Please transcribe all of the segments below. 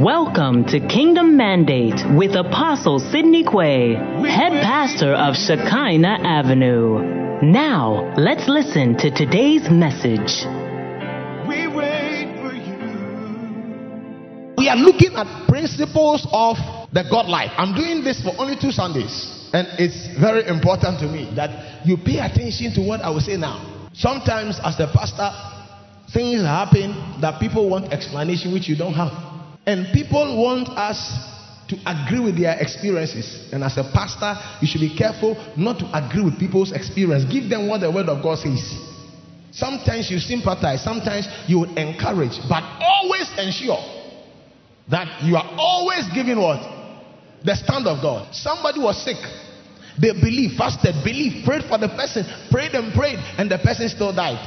Welcome to Kingdom Mandate with Apostle Sidney Quay, head pastor of Shekinah Avenue. Now, let's listen to today's message. We wait for you. We are looking at principles of the God life. I'm doing this for only two Sundays. And it's very important to me that you pay attention to what I will say now. Sometimes, as a pastor, things happen that people want explanation which you don't have. And people want us to agree with their experiences. And as a pastor, you should be careful not to agree with people's experience. Give them what the word of God says. Sometimes you sympathize, sometimes you encourage, but always ensure that you are always giving what? The stand of God. Somebody was sick. They believed, fasted, believed, prayed for the person, prayed and prayed, and the person still died.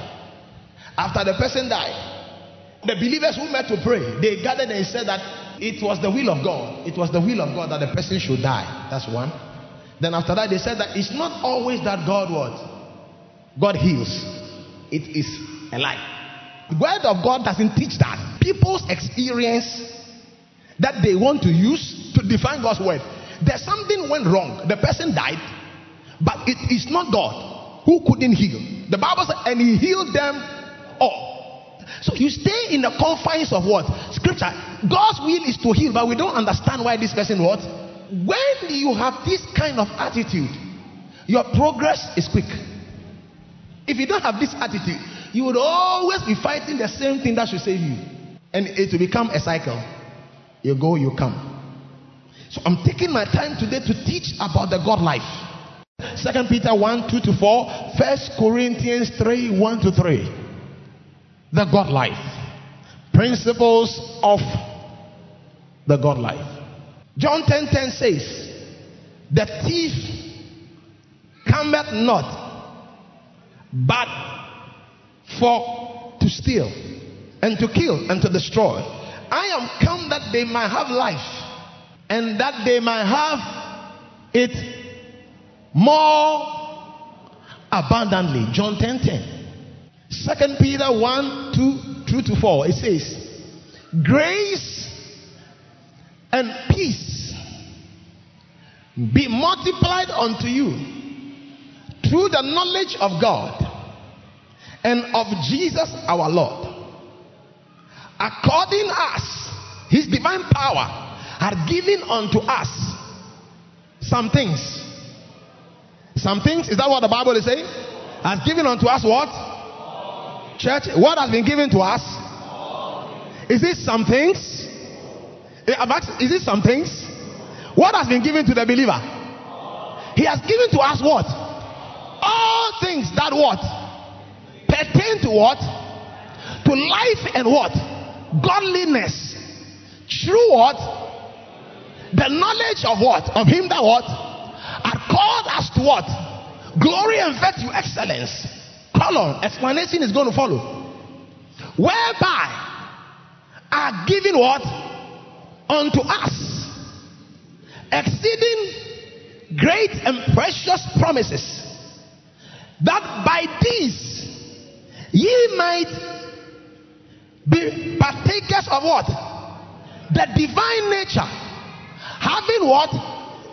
After the person died, the believers who met to pray, they gathered and said that it was the will of God. It was the will of God that the person should die. That's one. Then after that, they said that it's not always that God what? God heals. It is a lie. The word of God doesn't teach that. People's experience that they want to use to define God's word. There's something went wrong. The person died, but it is not God who couldn't heal. The Bible said, and he healed them all. So you stay in the confines of what? Scripture. God's will is to heal, but we don't understand why this person what? When you have this kind of attitude, your progress is quick. If you don't have this attitude, you would always be fighting the same thing that should save you. And it will become a cycle. You go, you come. So I'm taking my time today to teach about the God life. Second Peter 1, 2 to 4, First Corinthians 3, 1 to 3 the God life. Principles of the God life. John 10 10 says, The thief cometh not but for to steal and to kill and to destroy. I am come that they might have life and that they might have it more abundantly. John 10 10. Second Peter 1 2 through to 4. It says, Grace and peace be multiplied unto you through the knowledge of God and of Jesus our Lord. According as his divine power had given unto us some things. Some things, is that what the Bible is saying? Has given unto us what? Church, what has been given to us? Is it some things? Eh, is it some things? What has been given to the believer? He has given to us what? All things that what? Pertain to what? To life and what? Godliness. True what? The knowledge of what? Of him that what? Are called us to what? Glory and virtue, excellence. Colon, explanation is going to follow. Whereby are given what? Unto us exceeding great and precious promises, that by these ye might be partakers of what? The divine nature, having what?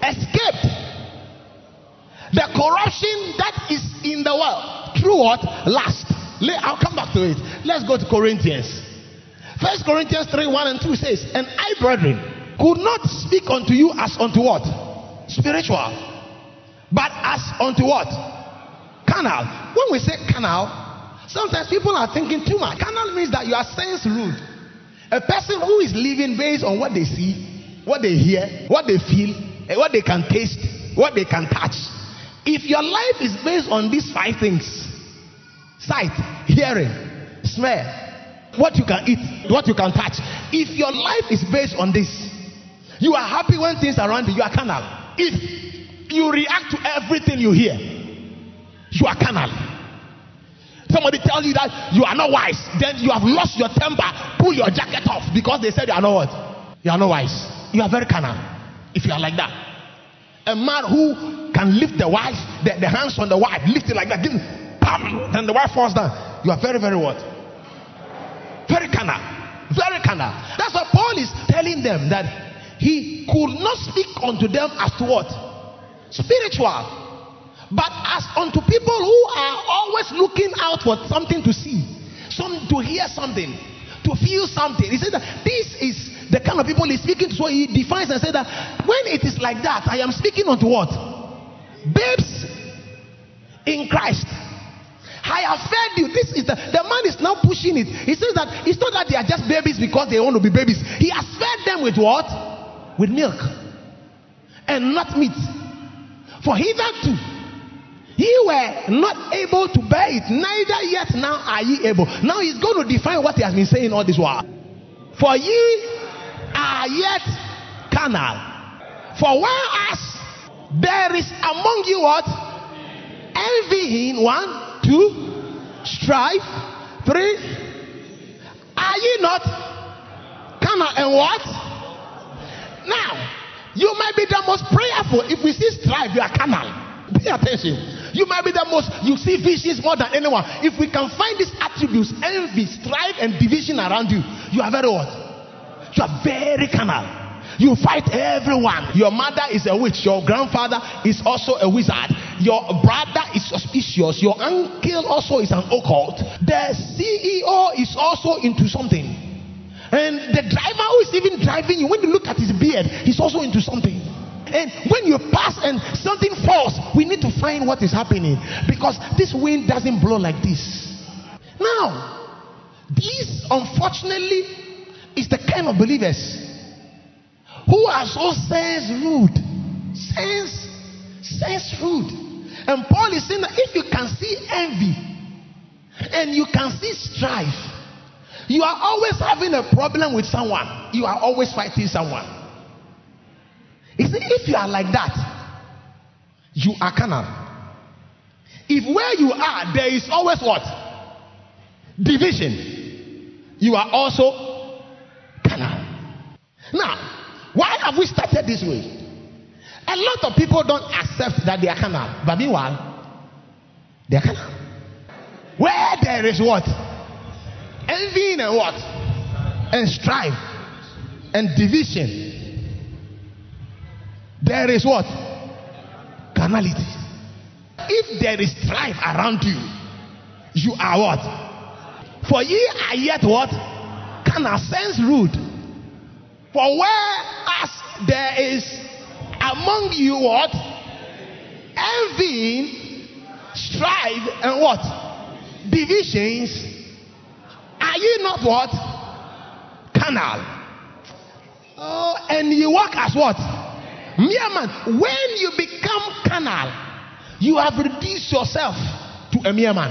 Escaped the corruption that is in the world through what? Last. I'll come back to it. Let's go to Corinthians. First Corinthians 3 1 and 2 says, And I, brethren, could not speak unto you as unto what? Spiritual. But as unto what? Carnal. When we say carnal, sometimes people are thinking too much. Carnal means that you are sense rude. A person who is living based on what they see, what they hear, what they feel, what they can taste, what they can touch. If your life is based on these five things, sight, hearing, smell, what you can eat, what you can touch. If your life is based on this, you are happy when things around you, you are carnal. If you react to everything you hear, you are carnal. Somebody tells you that you are not wise, then you have lost your temper. Pull your jacket off because they said you are not what? You are not wise. You are very carnal. If you are like that, a man who can lift the wife, the, the hands on the wife, lift it like that, give bam, then the wife falls down. You are very, very what? Very carnal. Very carnal. That's what Paul is telling them that he could not speak unto them as to what? Spiritual. But as unto people who are always looking out for something to see, some to hear something, to feel something. He said that this is the kind of people he's speaking to. So he defines and said that when it is like that, I am speaking unto what? Babes in Christ. I have fed you. This is the the man is now pushing it. He says that it's not that they are just babies because they want to be babies. He has fed them with what? With milk and not meat. For hitherto ye were not able to bear it, neither yet now are ye able. Now he's going to define what he has been saying all this while. For ye are yet carnal. For whereas there is among you what? Envying, one, two, strife, three. Are ye not carnal and what? Now, you might be the most prayerful. If we see strife, you are carnal. Pay attention. You might be the most, you see visions more than anyone. If we can find these attributes, envy, strife, and division around you, you are very what? You are very carnal. You fight everyone. Your mother is a witch. Your grandfather is also a wizard. Your brother is suspicious. Your uncle also is an occult. The CEO is also into something. And the driver who is even driving you, when you look at his beard, he's also into something. And when you pass and something falls, we need to find what is happening because this wind doesn't blow like this. Now, this unfortunately is the kind of believers who are so sense rude. Sense, sense rude. And Paul is saying that if you can see envy and you can see strife, you are always having a problem with someone, you are always fighting someone. He said, if you are like that, you are carnal. If where you are, there is always what? Division. You are also carnal. Now, why have we started this way? A lot of people don't accept that they are carnal, but meanwhile, they are carnal. Where there is what? Envy and what? And strife and division. There is what? Carnality. If there is strife around you, you are what? For ye are yet what? Carnal, sense rude. For where as there is among you what? Envying, strife, and what? Divisions. Are you not what? Carnal. Oh, and you work as what? Mere man. When you become carnal, you have reduced yourself to a mere man.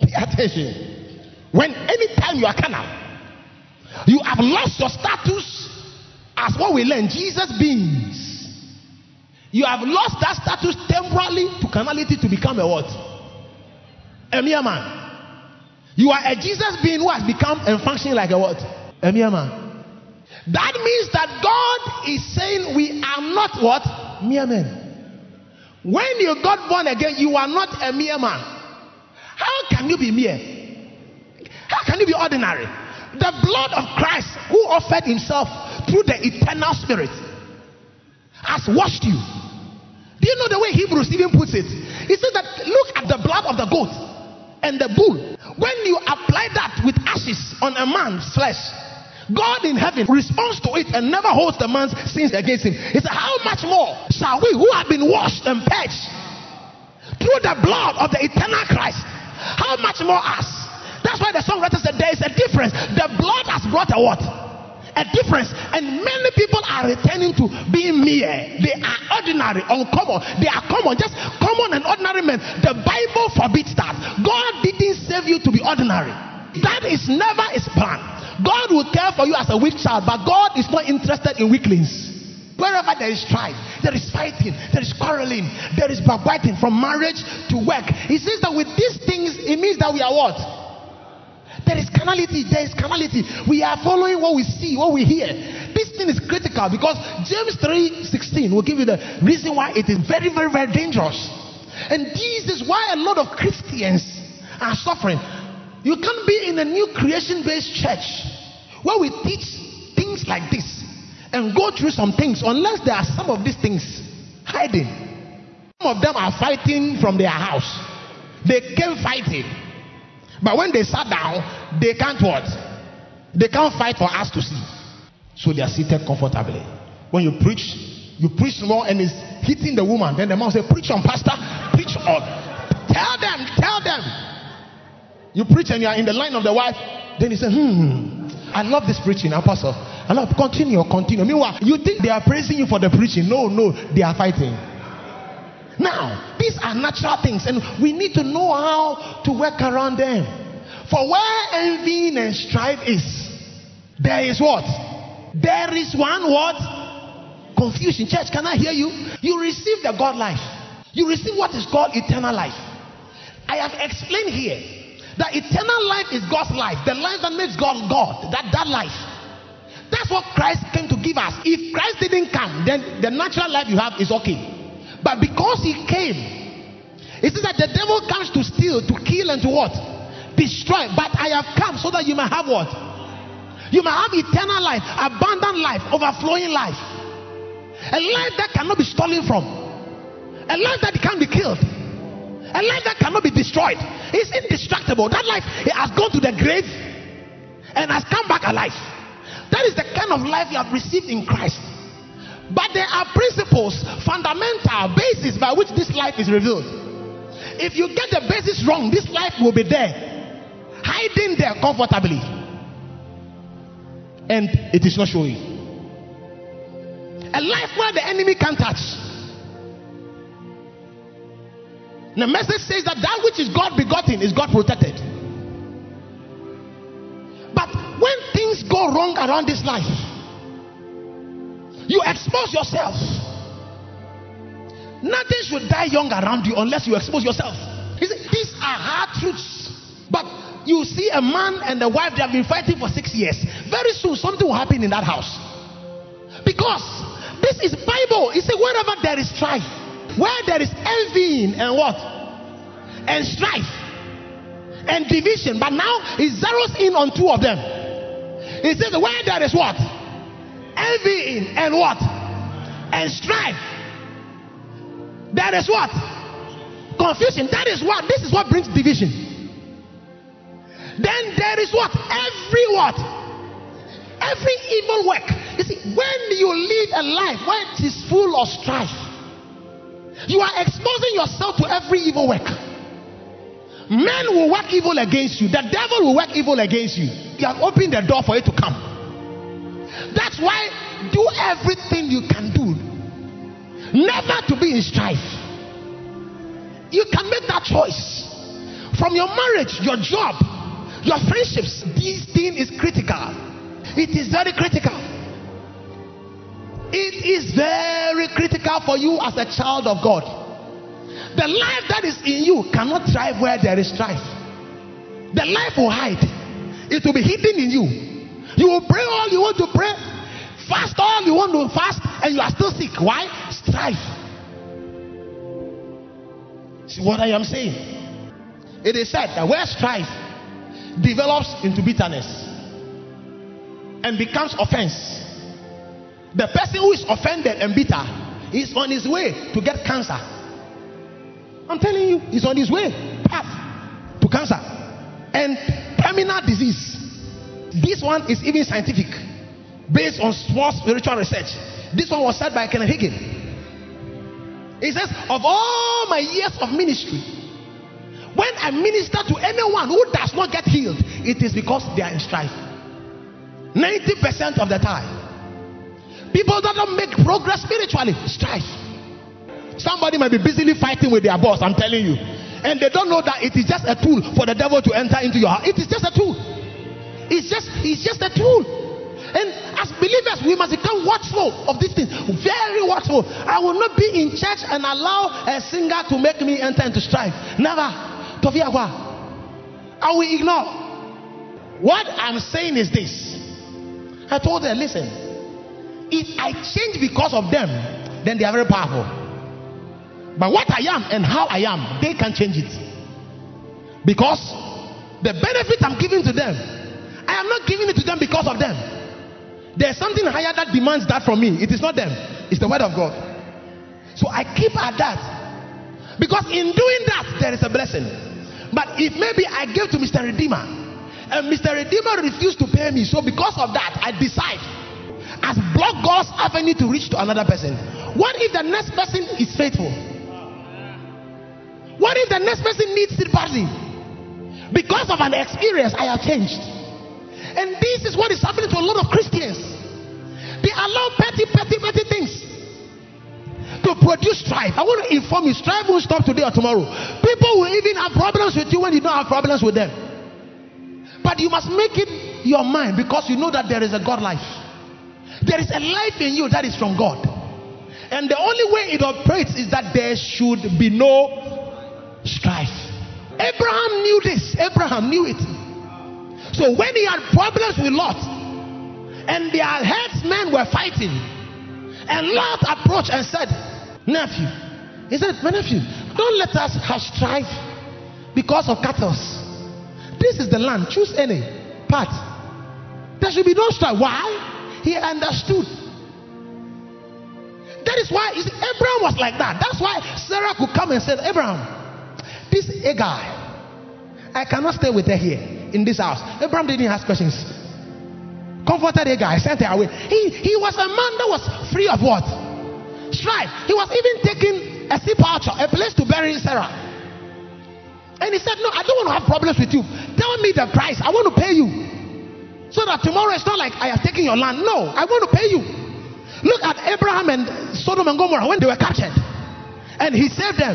Pay attention. When anytime you are carnal, you have lost your status as what we learn Jesus beings. You have lost that status temporarily to carnality to become a what? A mere man. You are a Jesus being who has become and functioning like a what? A mere man. That means that God is saying we are not what? Mere men. When you got born again, you are not a mere man. How can you be mere? How can you be ordinary? The blood of Christ, who offered himself through the eternal spirit, has washed you. Do you know the way Hebrews even puts it? He says that look at the blood of the goat and the bull. When you apply that with ashes on a man's flesh, God in heaven responds to it and never holds the man's sins against him. He said, How much more shall we who have been washed and purged through the blood of the eternal Christ? How much more us? That's why the songwriter said there is a difference. The blood has brought a what? A difference. And many people are returning to being mere. They are ordinary, uncommon. They are common, just common and ordinary men. The Bible forbids that. God didn't save you to be ordinary. That is never his plan. God will care for you as a weak child, but God is not interested in weaklings. Wherever there is strife, there is fighting, there is quarreling, there is backbiting from marriage to work. He says that with these things, it means that we are what? There is carnality. There is carnality. We are following what we see, what we hear. This thing is critical because James 3:16 will give you the reason why it is very, very, very dangerous. And this is why a lot of Christians are suffering. You can't be in a new creation-based church where we teach things like this and go through some things, unless there are some of these things hiding. Some of them are fighting from their house. They came fighting. But when they sat down, they can't what? They can't fight for us to see. So they are seated comfortably. When you preach, you preach more and it's hitting the woman. Then the man say, Preach on, Pastor. Preach on. Tell them, tell them. You preach and you are in the line of the wife. Then he said, Hmm, I love this preaching, Apostle. I love continue, continue. Meanwhile, you think they are praising you for the preaching. No, no, they are fighting. Now, these are natural things, and we need to know how to work around them. For where envy and strife is, there is what? There is one what? Confusion. Church, can I hear you? You receive the God life. You receive what is called eternal life. I have explained here that eternal life is God's life, the life that makes God God. That that life. That's what Christ came to give us. If Christ didn't come, then the natural life you have is okay. But because he came, it says that the devil comes to steal, to kill, and to what? Destroy. But I have come so that you may have what? You may have eternal life, abundant life, overflowing life. A life that cannot be stolen from. A life that can't be killed. A life that cannot be destroyed. It's indestructible. That life it has gone to the grave and has come back alive. That is the kind of life you have received in Christ. But there are principles, fundamental basis by which this life is revealed. If you get the basis wrong, this life will be there, hiding there comfortably. And it is not showing. A life where the enemy can't touch. The message says that that which is God begotten is God protected. But when things go wrong around this life, you expose yourself. Nothing should die young around you unless you expose yourself. See, these are hard truths. But you see a man and a wife, they have been fighting for six years. Very soon, something will happen in that house. Because this is Bible. It says, wherever there is strife, where there is envying and what? And strife and division. But now it zeroes in on two of them. It says, where there is what? Envying and what? And strife. There is what? Confusion. That is what? This is what brings division. Then there is what? Every what? Every evil work. You see, when you live a life where it is full of strife, you are exposing yourself to every evil work. Men will work evil against you. The devil will work evil against you. You have opened the door for it to come. That's why do everything you can do. Never to be in strife. You can make that choice. From your marriage, your job, your friendships, this thing is critical. It is very critical. It is very critical for you as a child of God. The life that is in you cannot thrive where there is strife. The life will hide, it will be hidden in you. You will pray all you want to pray, fast all you want to fast, and you are still sick. Why? Strife. See what I am saying? It is said that where strife develops into bitterness and becomes offense, the person who is offended and bitter is on his way to get cancer. I'm telling you, he's on his way path to cancer and terminal disease. This one is even scientific, based on small spiritual research. This one was said by Kenneth Hagin. He says, Of all my years of ministry, when I minister to anyone who does not get healed, it is because they are in strife. 90% of the time. People that don't make progress spiritually, strife. Somebody might be busily fighting with their boss, I'm telling you. And they don't know that it is just a tool for the devil to enter into your heart. It is just a tool. It's just it's just a tool. And as believers, we must become watchful of these things. Very watchful. I will not be in church and allow a singer to make me enter into strife. Never. I will ignore. What I'm saying is this. I told them, listen, if I change because of them, then they are very powerful. But what I am and how I am, they can change it. Because the benefit I'm giving to them, I am not giving it to them because of them. There's something higher that demands that from me. It is not them, it's the word of God. So I keep at that. Because in doing that, there is a blessing. But if maybe I gave to Mr. Redeemer and Mr. Redeemer refused to pay me, so because of that, I decide as block God's avenue to reach to another person. What if the next person is faithful? What if the next person needs sympathy? Because of an experience, I have changed. And this is what is happening to a lot of Christians. They allow petty, petty, petty things to produce strife. I want to inform you, strife won't stop today or tomorrow. People will even have problems with you when you don't have problems with them. But you must make it your mind because you know that there is a God life. There is a life in you that is from God. And the only way it operates is that there should be no strife. Abraham knew this. Abraham knew it. So when he had problems with Lot, and their headsmen were fighting, and Lot approached and said, Nephew, he said, My nephew, don't let us have strife because of cattle. This is the land. Choose any part. There should be no strife. Why? He understood. That is why see, Abraham was like that. That's why Sarah could come and say, Abraham, this is Hagar, I cannot stay with her here in this house. Abraham didn't ask questions. Comforted Hagar, sent her away. He, he was a man that was free of what? Strife. He was even taking a sepulchre, a place to bury Sarah. And he said, No, I don't want to have problems with you. Tell me the price. I want to pay you. So that tomorrow it's not like I have taken your land. No, I want to pay you. Look at Abraham and Sodom and Gomorrah when they were captured. And he saved them.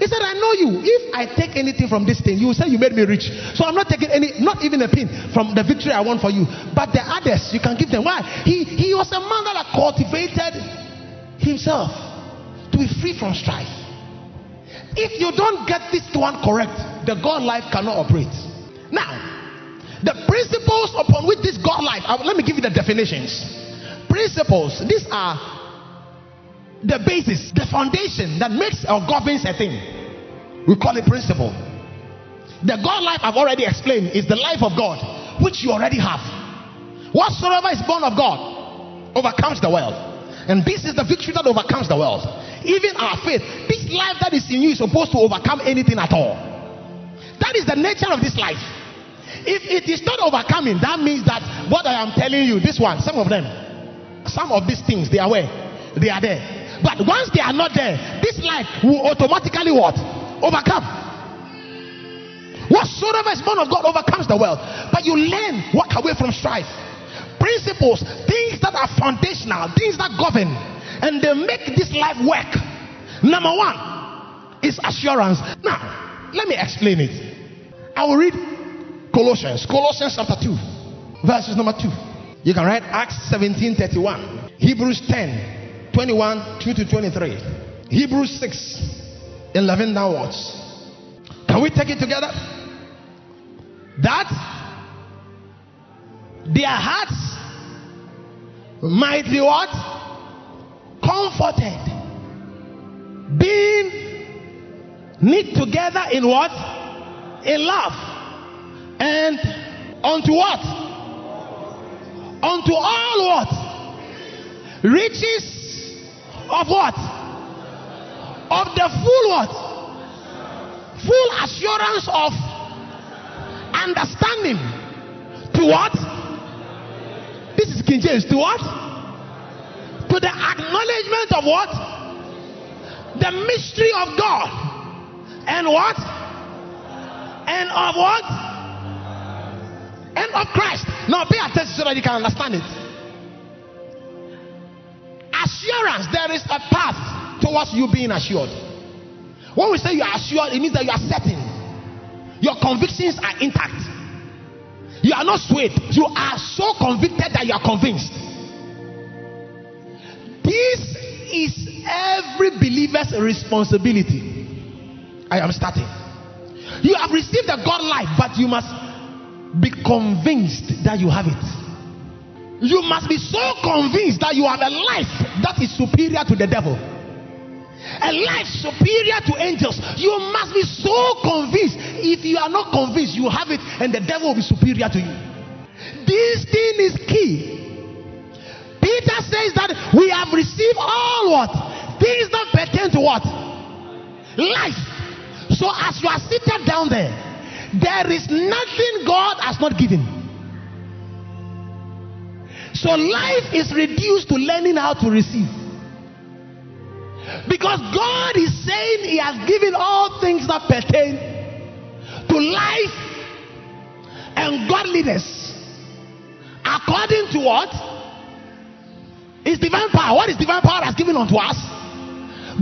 He said, I know you. If I take anything from this thing, you will say you made me rich. So I'm not taking any, not even a pin from the victory I won for you. But the others, you can give them. Why? He, he was a man that cultivated himself to be free from strife. If you don't get this one correct, the God life cannot operate. Now, the principles upon which this God life, let me give you the definitions. Principles, these are the basis, the foundation that makes or governs a thing. We call it principle. The God life I've already explained is the life of God, which you already have. Whatsoever is born of God overcomes the world. And this is the victory that overcomes the world. Even our faith, this life that is in you is supposed to overcome anything at all. That is the nature of this life. If it is not overcoming, that means that what I am telling you, this one, some of them, some of these things, they are where? They are there. But once they are not there, this life will automatically what? Overcome. Whatsoever is born of God overcomes the world. But you learn, walk away from strife. Principles, things that are foundational, things that govern, and they make this life work. Number one is assurance. Now, let me explain it. I will read Colossians, Colossians chapter 2, verses number 2. You can write Acts 17 31, Hebrews 10 21 2 to 23, Hebrews 6 11 downwards. Can we take it together? That their hearts might be what? Comforted. Being knit together in what? In love. And unto what? Unto all what? Riches of what? Of the full what? Full assurance of understanding. To what? This is King James. To what? To the acknowledgement of what? The mystery of God. And what? And of what? And of Christ. Now pay attention so that you can understand it. Assurance, there is a path towards you being assured. When we say you are assured, it means that you are certain. Your convictions are intact. You are not swayed. You are so convicted that you are convinced. This is every believer's responsibility. I am starting. You have received the God life, but you must be convinced that you have it. You must be so convinced that you have a life that is superior to the devil. A life superior to angels. You must be so convinced. If you are not convinced, you have it, and the devil will be superior to you. This thing is key. Peter says that we have received all what? Things that pertain to what? Life. So as you are seated down there, there is nothing God has not given. So life is reduced to learning how to receive. Because God is saying He has given all things that pertain to life and godliness. According to what? His divine power. What is divine power has given unto us?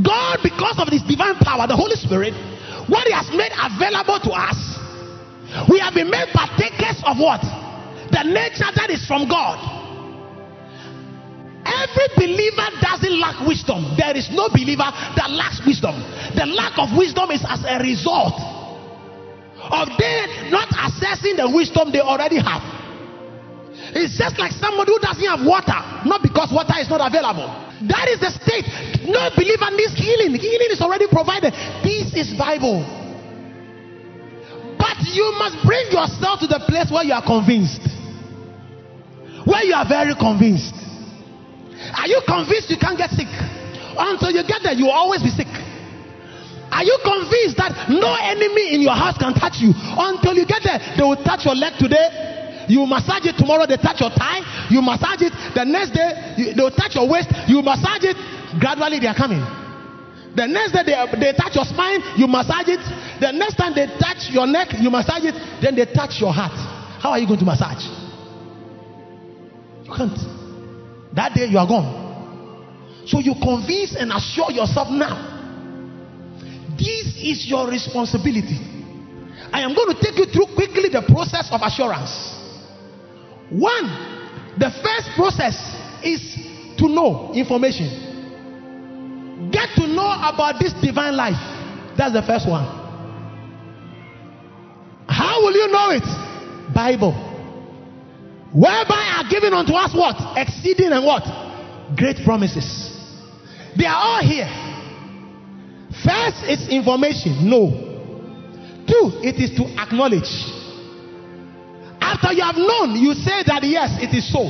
God, because of His divine power, the Holy Spirit, what He has made available to us, we have been made partakers of what? The nature that is from God. Every believer doesn't lack wisdom. There is no believer that lacks wisdom. The lack of wisdom is as a result of they not assessing the wisdom they already have. It's just like somebody who doesn't have water, not because water is not available. That is the state. No believer needs healing. Healing is already provided. This is Bible. But you must bring yourself to the place where you are convinced. Where you are very convinced. Are you convinced you can't get sick? Until you get there, you will always be sick. Are you convinced that no enemy in your house can touch you? Until you get there, they will touch your leg today. You massage it tomorrow, they touch your thigh. You massage it the next day, they will touch your waist. You massage it. Gradually, they are coming. The next day, they, they touch your spine. You massage it. The next time they touch your neck, you massage it. Then they touch your heart. How are you going to massage? You can't. That day you are gone. So you convince and assure yourself now. This is your responsibility. I am going to take you through quickly the process of assurance. One, the first process is to know information. Get to know about this divine life. That's the first one. How will you know it? Bible. Whereby are given unto us what? Exceeding and what? Great promises. They are all here. First, it's information. No. Two, it is to acknowledge. After you have known, you say that yes, it is so.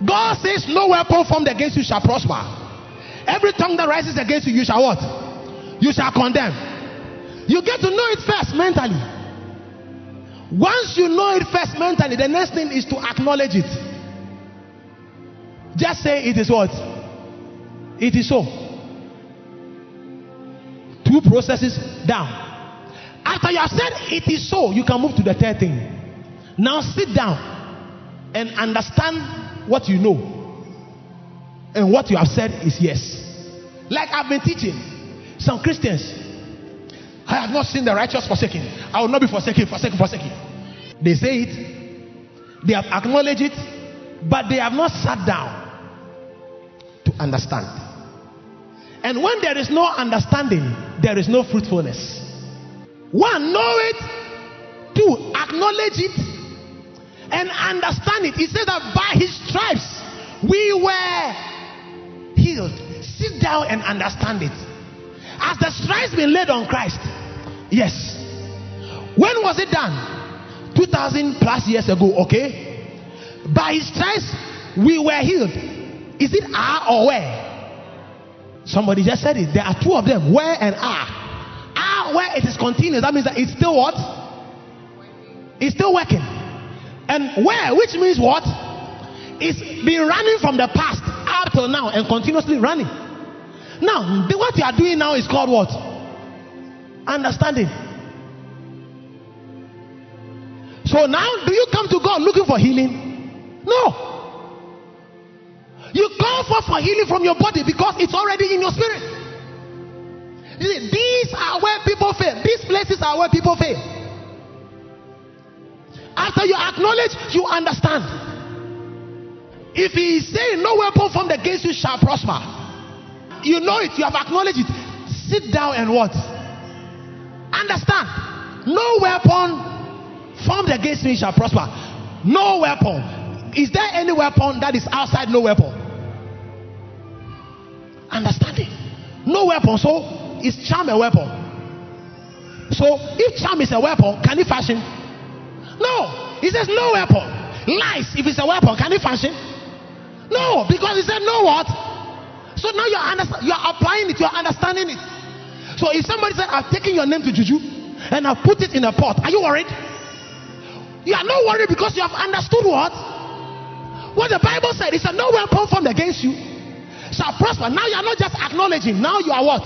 God says, No weapon formed against you shall prosper. Every tongue that rises against you, you shall what? You shall condemn. You get to know it first mentally. Once you know it first mentally, the next thing is to acknowledge it. Just say it is what? It is so. Two processes down. After you have said it is so, you can move to the third thing. Now sit down and understand what you know. And what you have said is yes. Like I've been teaching some Christians. I have not seen the righteous forsaken. I will not be forsaken, forsaken, forsaken. They say it, they have acknowledged it, but they have not sat down to understand. And when there is no understanding, there is no fruitfulness. One, know it. Two, acknowledge it and understand it. He said that by his stripes we were healed. Sit down and understand it. Has the stripes been laid on Christ? Yes. When was it done? 2000 plus years ago, okay? By his stripes we were healed. Is it are or where? Somebody just said it. There are two of them, where and are. Are where it is continuous. That means that it's still what? It's still working. And where, which means what? It's been running from the past up till now and continuously running. Now, the, what you are doing now is called what? Understanding. So now, do you come to God looking for healing? No. You call for, for healing from your body because it's already in your spirit. See, these are where people fail. These places are where people fail. After you acknowledge, you understand. If he is saying no weapon formed against you shall prosper, you know it, you have acknowledged it. Sit down and what? Understand. No weapon formed against me shall prosper. No weapon. Is there any weapon that is outside no weapon? Understanding. No weapon. So is charm a weapon? So if charm is a weapon, can it fashion? No. He says, No weapon. Lies, if it's a weapon, can it function? No, because he said, No what? So now you're, you're applying it, you're understanding it. So if somebody said, I've taken your name to Juju and I've put it in a pot, are you worried? You are not worried because you have understood what? What the Bible said. It said, No weapon formed against you shall prosper. Now you are not just acknowledging, now you are what?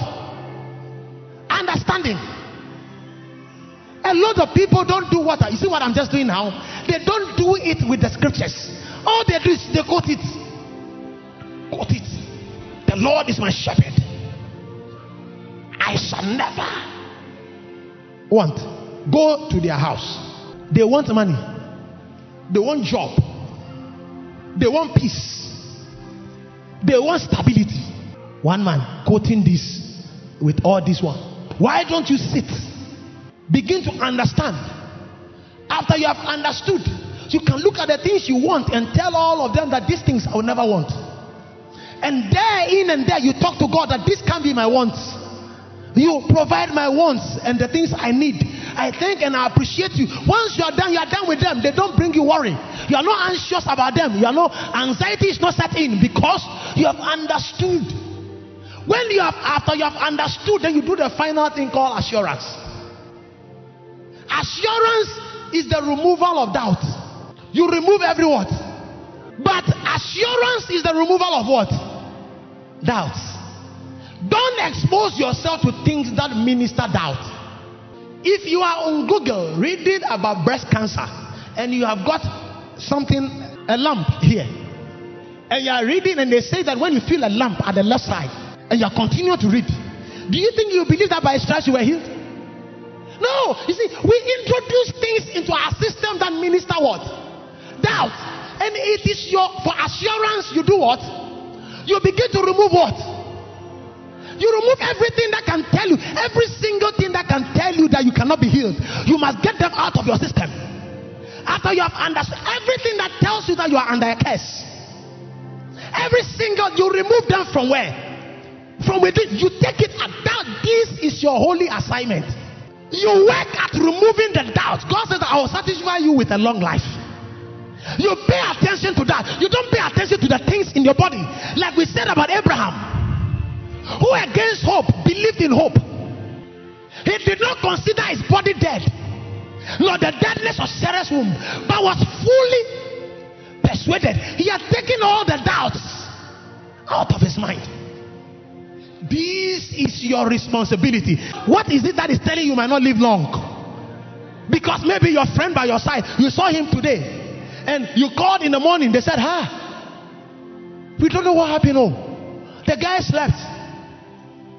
Understanding. A lot of people don't do what you see what I'm just doing now? They don't do it with the scriptures. All they do is they quote it. Quote it. The Lord is my shepherd. I shall never want. Go to their house. They want money. They want job. They want peace. They want stability. One man quoting this with all this one. Why don't you sit? Begin to understand. After you have understood, you can look at the things you want and tell all of them that these things I will never want. And there, in and there, you talk to God that this can be my wants. You provide my wants and the things I need. I thank and I appreciate you. Once you are done, you are done with them. They don't bring you worry. You are not anxious about them. You are not anxiety is not set in because you have understood. When you have after you have understood, then you do the final thing called assurance. Assurance is the removal of doubt. You remove every what? But assurance is the removal of what? Doubts. Don't expose yourself to things that minister doubt. If you are on Google reading about breast cancer and you have got something, a lump here, and you are reading and they say that when you feel a lump at the left side and you are continuing to read, do you think you believe that by stripes you were healed? No, you see, we introduce things into our system that minister what? Doubt. And it is your for assurance you do what? You begin to remove what? You remove everything that can tell you, every single thing that can tell you that you cannot be healed. You must get them out of your system. After you have understood everything that tells you that you are under a curse. Every single, you remove them from where? From within. You take it at that. This is your holy assignment. You work at removing the doubt. God says, I will satisfy you with a long life. You pay attention to that. You don't pay attention to the things in your body. Like we said about Abraham who against hope believed in hope. He did not consider his body dead, nor the deadness of Sarah's womb, but was fully persuaded. He had taken all the doubts out of his mind. This is your responsibility. What is it that is telling you might not live long? Because maybe your friend by your side, you saw him today, and you called in the morning, they said, Ah, we don't know what happened. Oh, the guy slept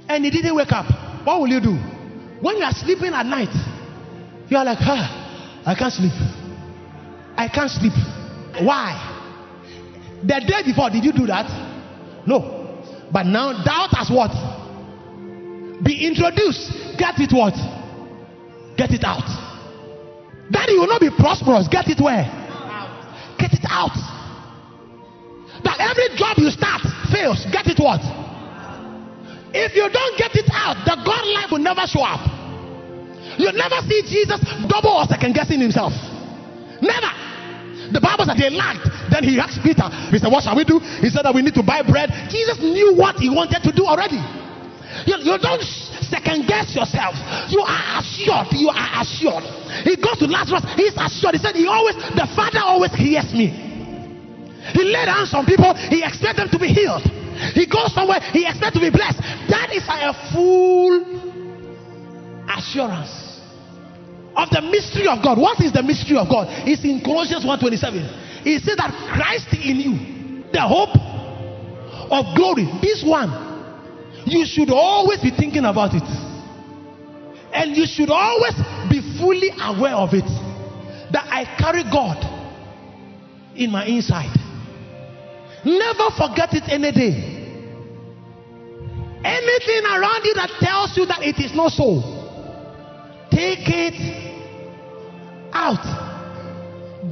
and he didn't wake up, what will you do? When you are sleeping at night, you are like, ah, I can't sleep. I can't sleep. Why? The day before, did you do that? No. But now doubt has what? Be introduced. Get it what? Get it out. Daddy will not be prosperous. Get it where? Get it out. That every job you start fails. Get it what? If you don't get it out, the God life will never show up. You'll never see Jesus double or second guessing himself. Never. The Bible said they lagged. Then he asked Peter, He said, What shall we do? He said that we need to buy bread. Jesus knew what he wanted to do already. You, you don't second guess yourself. You are assured. You are assured. He goes to Lazarus. He's assured. He said, He always, the Father always hears me. He laid hands on people. He expects them to be healed. He goes somewhere, he expects to be blessed. That is a full assurance of the mystery of God. What is the mystery of God? It's in Colossians 1:27. He said that Christ in you, the hope of glory. This one, you should always be thinking about it. And you should always be fully aware of it. That I carry God in my inside. Never forget it any day. Anything around you that tells you that it is not so, take it out.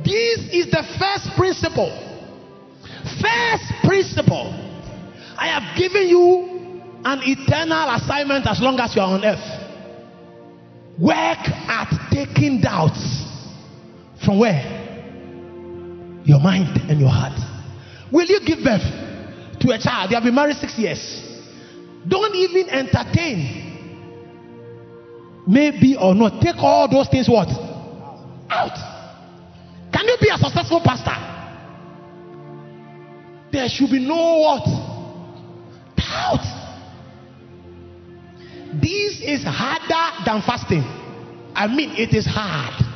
This is the first principle. First principle. I have given you an eternal assignment as long as you are on earth. Work at taking doubts from where? your mind and your heart. Will you give birth to a child? They have been married six years. Don't even entertain. Maybe or not. Take all those things what? Out. Can you be a successful pastor? There should be no what? Doubt. This is harder than fasting. I mean, it is hard.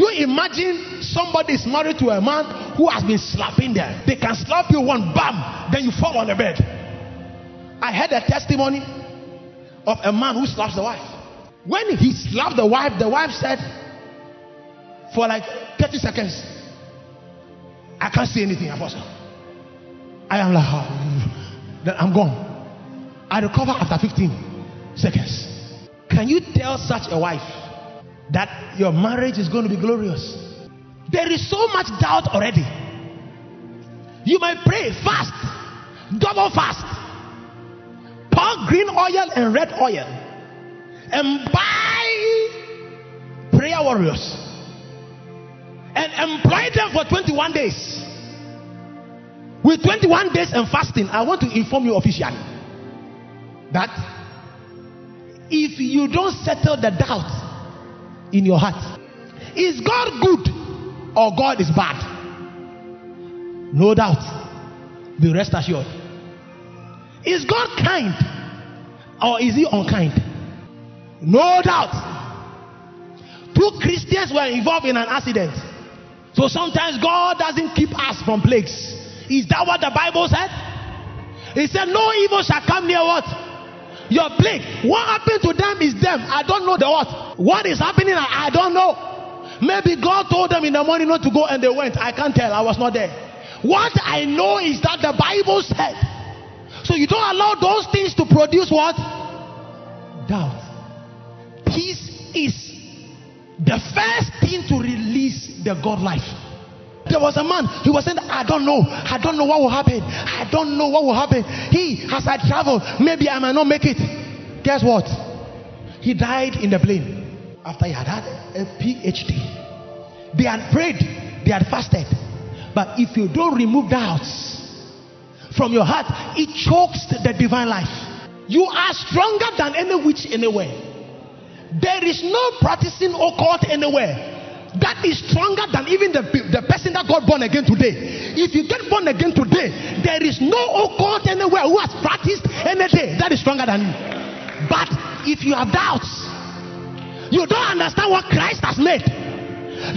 You imagine somebody is married to a man who has been slapping them. They can slap you one bam, then you fall on the bed. I heard a testimony of a man who slaps the wife. When he slapped the wife, the wife said, for like 30 seconds, I can't see anything, Apostle. I am like, oh, then I'm gone. I recover after 15 seconds. Can you tell such a wife that your marriage is going to be glorious? There is so much doubt already. You might pray fast, double fast, pour green oil and red oil, and buy prayer warriors and employ them for 21 days. With 21 days and fasting, I want to inform you officially that if you don't settle the doubt in your heart, is God good or God is bad? No doubt. Be rest assured. Is God kind or is he unkind? No doubt. Two Christians were involved in an accident. So sometimes God doesn't keep us from plagues. Is that what the Bible said? He said, No evil shall come near what? Your plague. What happened to them is them. I don't know the what. What is happening, I, I don't know. Maybe God told them in the morning not to go and they went. I can't tell. I was not there. What I know is that the Bible said. So you don't allow those things to produce what? Doubt. Peace is the first thing to release the God life. There was a man, he was saying, I don't know, I don't know what will happen, I don't know what will happen. He, as I travel, maybe I might not make it. Guess what? He died in the plane after he had had a PhD. They had prayed, they had fasted. But if you don't remove doubts from your heart, it chokes the divine life. You are stronger than any witch anywhere. There is no practicing occult anywhere that is stronger than even the, the person that got born again today. If you get born again today, there is no oh occult anywhere who has practiced any day that is stronger than you. But if you have doubts, you don't understand what Christ has made,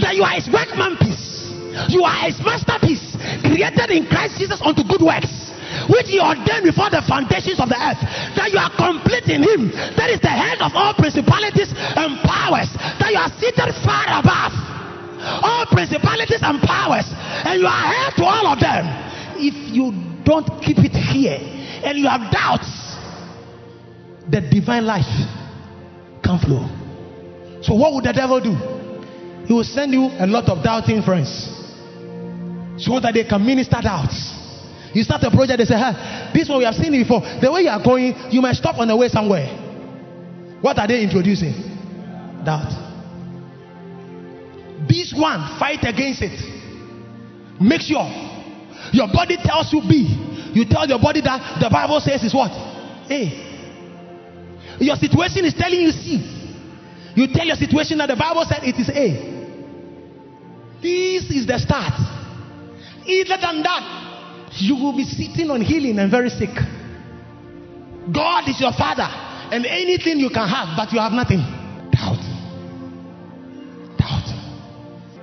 that you are his workman piece, you are his masterpiece, created in Christ Jesus unto good works which he ordained before the foundations of the earth, that you are complete in him, that is the head of all principalities and powers, that you are seated far above all principalities and powers, and you are heir to all of them. If you don't keep it here and you have doubts, the divine life can flow. So, what would the devil do? He will send you a lot of doubting friends so that they can minister doubts. You start a project, they say, hey, this one we have seen it before. The way you are going, you might stop on the way somewhere. What are they introducing? Doubt. This one, fight against it. Make sure your body tells you B. You tell your body that the Bible says is what? A. Your situation is telling you C. You tell your situation that the Bible said it is A. This is the start. Either than that, you will be sitting on healing and very sick. God is your father, and anything you can have, but you have nothing. Doubt. Doubt.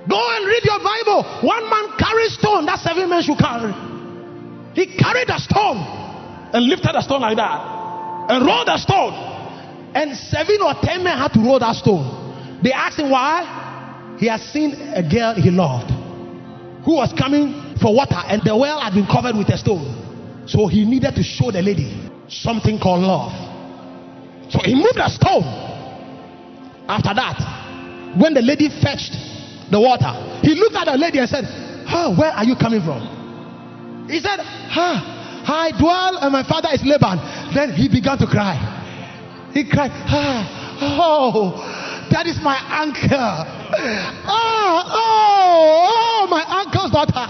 Go and read your Bible. One man carried stone that seven men should carry. He carried a stone and lifted a stone like that and rolled a stone. And seven or ten men had to roll that stone. They asked him why. He had seen a girl he loved who was coming for water, and the well had been covered with a stone. So he needed to show the lady something called love. So he moved a stone. After that, when the lady fetched the water, he looked at the lady and said, Where are you coming from? He said, ah, I dwell and my father is Laban. Then he began to cry. He cried, Oh, that is my uncle. Oh, oh, oh, my uncle's daughter.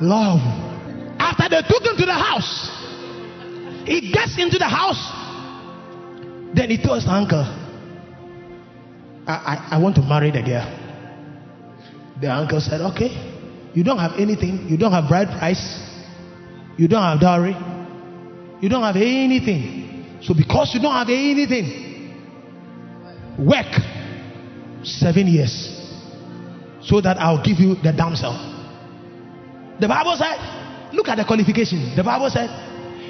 Love. After they took him to the house, he gets into the house. Then he tells the uncle, I, I, I want to marry the girl. The uncle said, Okay, you don't have anything, you don't have bride price, you don't have dowry, you don't have anything. So, because you don't have anything, work seven years so that I'll give you the damsel. The Bible said, look at the qualification. The Bible said,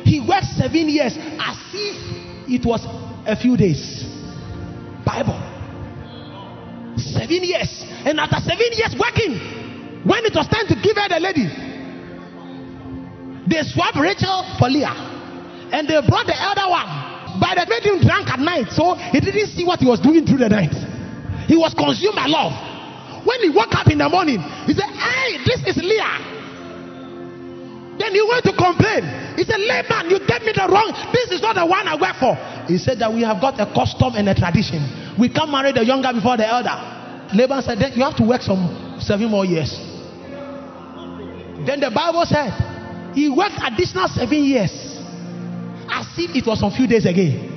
he worked seven years as if it was a few days. Bible. Seven years. And after seven years working, when it was time to give her the lady, they swapped Rachel for Leah. And they brought the elder one. But they made him drunk at night, so he didn't see what he was doing through the night. He was consumed by love. When he woke up in the morning, he said, Hey, this is Leah. Then he went to complain. He said, Laban, you gave me the wrong. This is not the one I work for. He said that we have got a custom and a tradition. We can't marry the younger before the elder. Laban said, you have to work some seven more years. Then the Bible said he worked additional seven years as if it was some few days again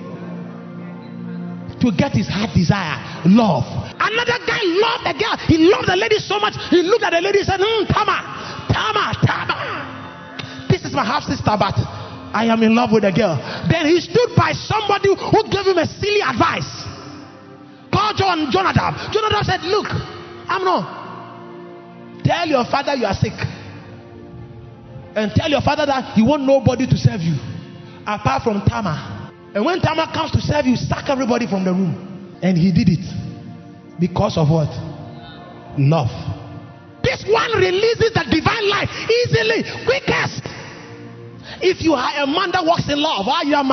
to get his heart desire love. Another guy loved the girl. He loved the lady so much. He looked at the lady and said, mm, Tamar, Tamar, Tamar. Is my half sister, but I am in love with a girl. Then he stood by somebody who gave him a silly advice. Call John Jonadab. Jonadab said, Look, I'm not. Tell your father you are sick. And tell your father that you want nobody to serve you apart from Tamar. And when Tamar comes to serve you, sack everybody from the room. And he did it. Because of what? Love. This one releases the divine life easily, quickest. If you are a man that walks in love, yeah,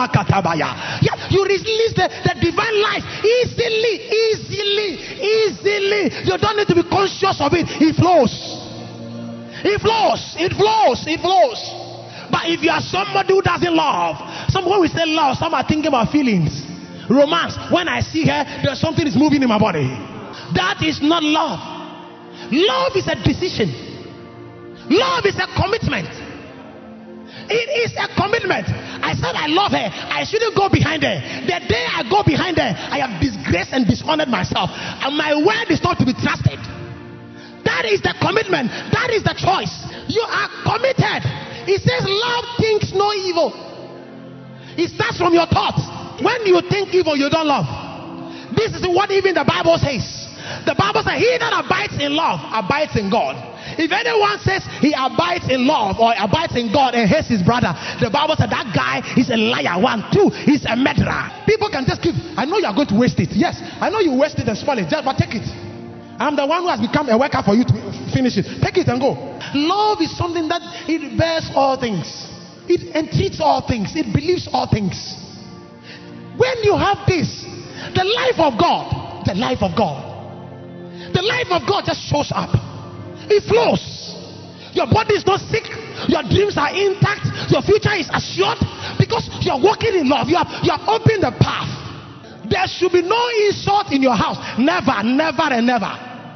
you release the, the divine life easily, easily, easily. You don't need to be conscious of it. It flows. It flows. It flows. It flows. But if you are somebody who doesn't love, some when we say love, some are thinking about feelings, romance. When I see her, there's something is moving in my body. That is not love. Love is a decision. Love is a commitment. It is a commitment. I said I love her. I shouldn't go behind her. The day I go behind her, I have disgraced and dishonored myself. And my word is not to be trusted. That is the commitment. That is the choice. You are committed. He says, Love thinks no evil. It starts from your thoughts. When you think evil, you don't love. This is what even the Bible says. The Bible says, He that abides in love abides in God. If anyone says he abides in love or abides in God and hates his brother, the Bible said that guy is a liar. One, two, he's a murderer. People can just give. I know you are going to waste it. Yes, I know you waste it and spoil it. Just but take it. I'm the one who has become a worker for you to finish it. Take it and go. Love is something that it bears all things. It entreats all things. It believes all things. When you have this, the life of God, the life of God, the life of God just shows up. It flows. Your body is not sick. Your dreams are intact. Your future is assured because you are walking in love. You have, you have opened the path. There should be no insult in your house. Never, never, and never.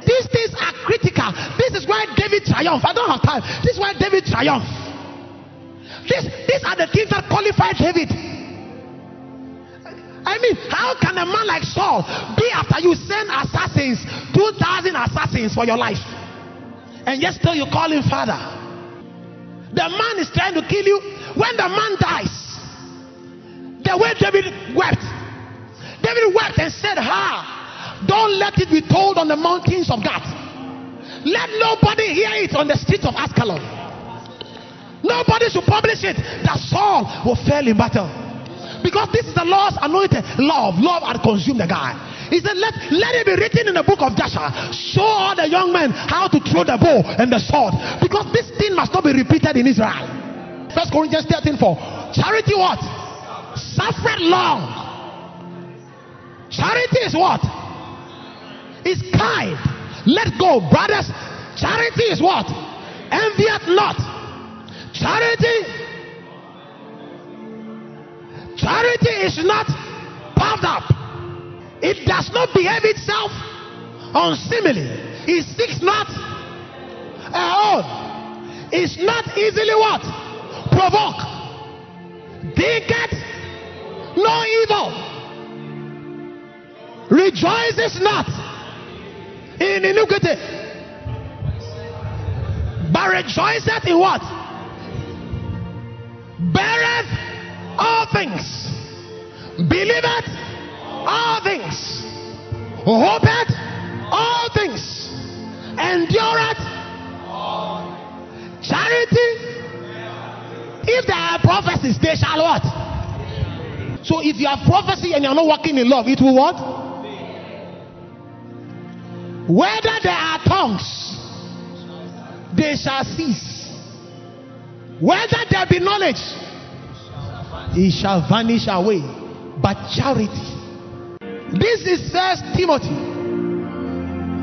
These things are critical. This is why David triumphed. I don't have time. This is why David triumphed. This, these are the things that qualify David. I mean, how can a man like Saul be after you send assassins, 2,000 assassins for your life? And yet still you call him father. The man is trying to kill you. When the man dies, the way David wept, David wept and said, Ha, don't let it be told on the mountains of God. Let nobody hear it on the streets of Ascalon. Nobody should publish it that Saul will fail in battle. Because this is the Lord's anointed love. Love had consumed the guy. He said, let, let it be written in the book of Joshua. Show all the young men how to throw the bow and the sword. Because this thing must not be repeated in Israel. First Corinthians 13 4. Charity what? Suffered long. Charity is what? Is kind. Let go, brothers. Charity is what? Envieth not. Charity. Charity is not puffed up. It does not behave itself unsimilarly. It seeks not a own. is not easily what? Provoke. Thinketh no evil. Rejoices not in iniquity. But rejoiceth in what? Beareth all things. Believeth all things. Hopeth all things. Endureth charity. If there are prophecies, they shall what? So if you have prophecy and you're not working in love, it will what? Whether there are tongues, they shall cease. Whether there be knowledge, it shall vanish away. But charity. This is First Timothy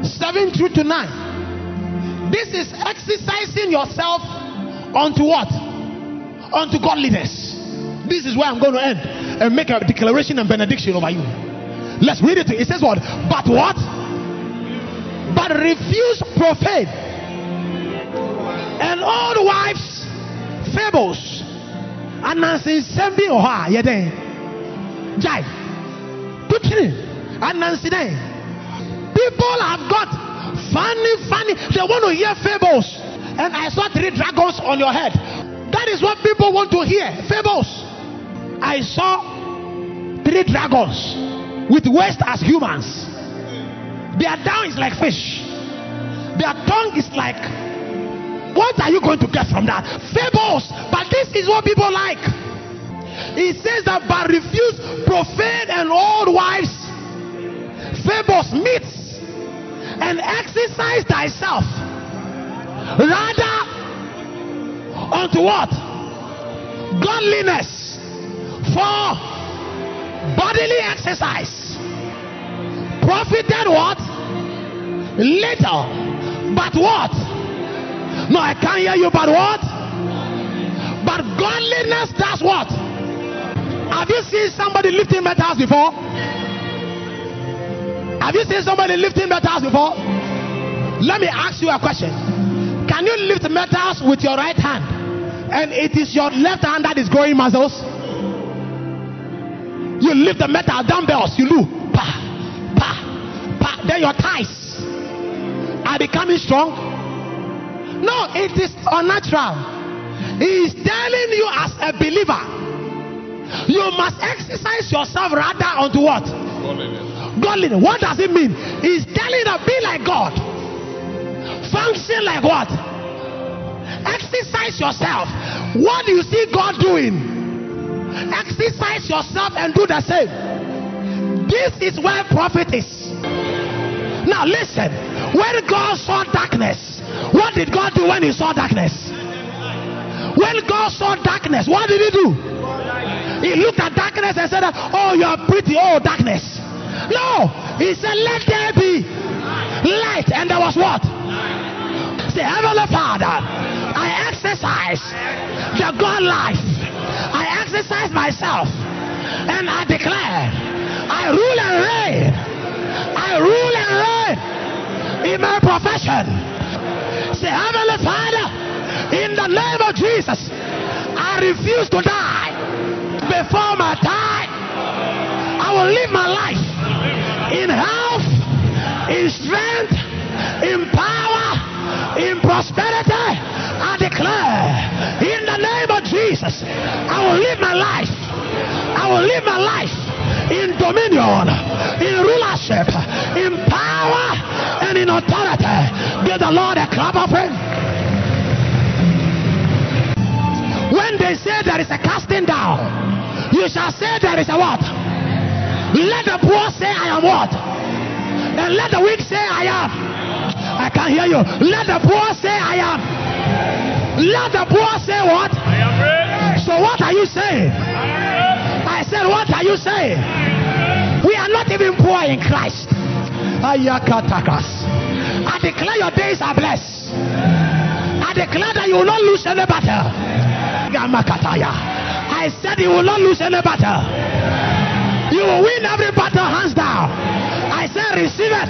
7 through to 9. This is exercising yourself unto what? Unto godliness. This is where I'm going to end and make a declaration and benediction over you. Let's read it. It says what? But what? But refuse profane and old wives' fables. And Nancy Sembi Oha Yede. Jai. Tutri. And Day. People have got funny, funny. They want to hear fables. And I saw three dragons on your head. That is what people want to hear. Fables. I saw three dragons with waist as humans. Their down is like fish. Their tongue is like. What are you going to get from that? Fables. But this is what people like. It says that but refuse profane and old wives, fables, meats, and exercise thyself. Rather unto what? Godliness for bodily exercise. Profited what? Little. But what? No, I can't hear you, but what? But godliness does what? Have you seen somebody lifting metals before? Have you seen somebody lifting metals before? Let me ask you a question. Can you lift metals with your right hand? And it is your left hand that is growing muscles? You lift the metal dumbbells, you do. Pa, pa, pa. Then your thighs are becoming strong. No, it is unnatural. He is telling you as a believer, you must exercise yourself rather unto what? Godliness. What does it mean? He's telling you be like God. Function like what? Exercise yourself. What do you see God doing? Exercise yourself and do the same. This is where profit is. Now listen. When God saw darkness, what did God do when he saw darkness? When God saw darkness, what did he do? He looked at darkness and said, Oh, you are pretty. Oh, darkness. No. He said, Let there be light. And there was what? Say, Heavenly Father, I exercise the God life. I exercise myself. And I declare, I rule and reign. I rule and reign in my profession. Say, Heavenly Father, in the name of Jesus, I refuse to die before my time. I will live my life in health, in strength, in power, in prosperity. I declare in the name of Jesus, I will live my life. I will live my life in dominion, in rulership, in power, and in authority. Give the Lord a clap of praise. When they say there is a casting down, you shall say there is a what? Let the poor say I am what? And let the weak say I am. I can't hear you. Let the poor say I am. Let the poor say what? I am ready. So what are you saying? I I said, what are you saying? We are not even poor in Christ. Ayakatakas. I declare your days are blessed. I declare that you will not lose any battle. I said you will not lose any battle. You will win every battle hands down. I say, receive it.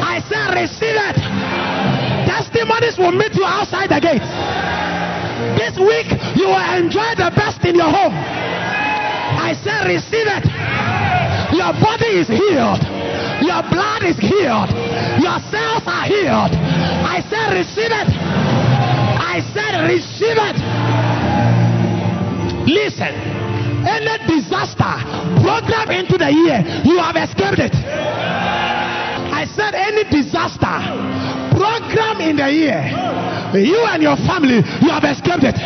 I say, receive it. Testimonies will meet you outside the gate. This week, you will enjoy the best in your home. I say, receive it. Your body is healed. Your blood is healed. Your cells are healed. I said, receive it. I said, receive it. Listen, any disaster program into the year, you have escaped it. I said, any disaster program in the year, you and your family, you have escaped it.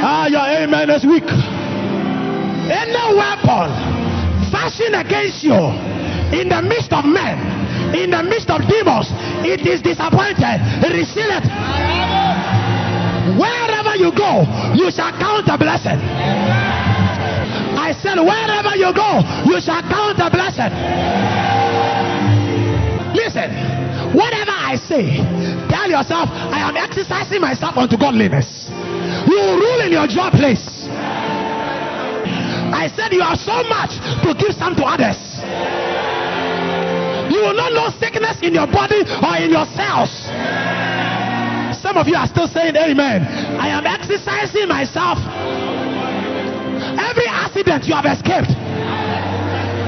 Ah, your amen is weak. Any weapon fashioned against you in the midst of men, in the midst of demons, it is disappointed. Receive it. Wherever you go, you shall count a blessing. I said, wherever you go, you shall count a blessing. Listen, whatever I say, tell yourself, I am exercising myself unto godliness. You will rule in your job place. I said, You have so much to give some to others. You will not know sickness in your body or in your cells. Some of you are still saying, Amen. I am exercising myself. Every accident you have escaped,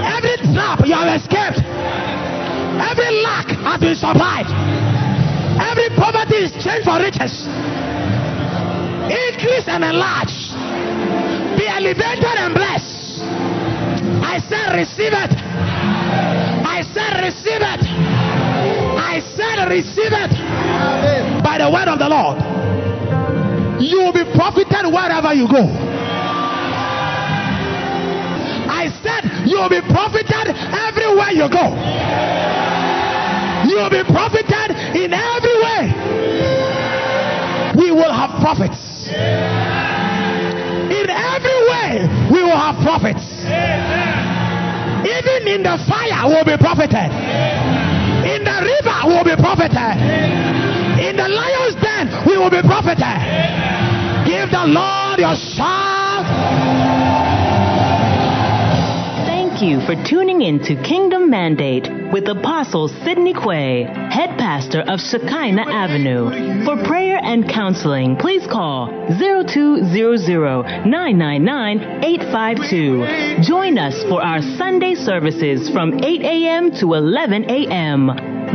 every trap you have escaped, every lack has been supplied, every poverty is changed for riches. Increase and enlarge be elevated and blessed. I said, receive it. I said, receive it. I said, receive it by the word of the Lord. You will be profited wherever you go. Said, you will be profited everywhere you go. You will be profited in every way. We will have profits. In every way, we will have profits. Even in the fire, we'll be profited. In the river, we'll be profited. In the lion's den, we will be profited. Give the Lord your shout. Thank you for tuning in to Kingdom Mandate with Apostle Sidney Quay, head pastor of Shekinah Avenue. For prayer and counseling, please call 0200-999-852. Join us for our Sunday services from 8 a.m. to 11 a.m.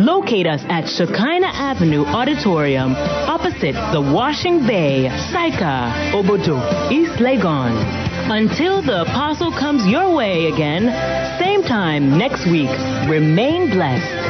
Locate us at Shekinah Avenue Auditorium, opposite the Washing Bay, Saika, Obodo, East Legon. Until the apostle comes your way again, same time next week, remain blessed.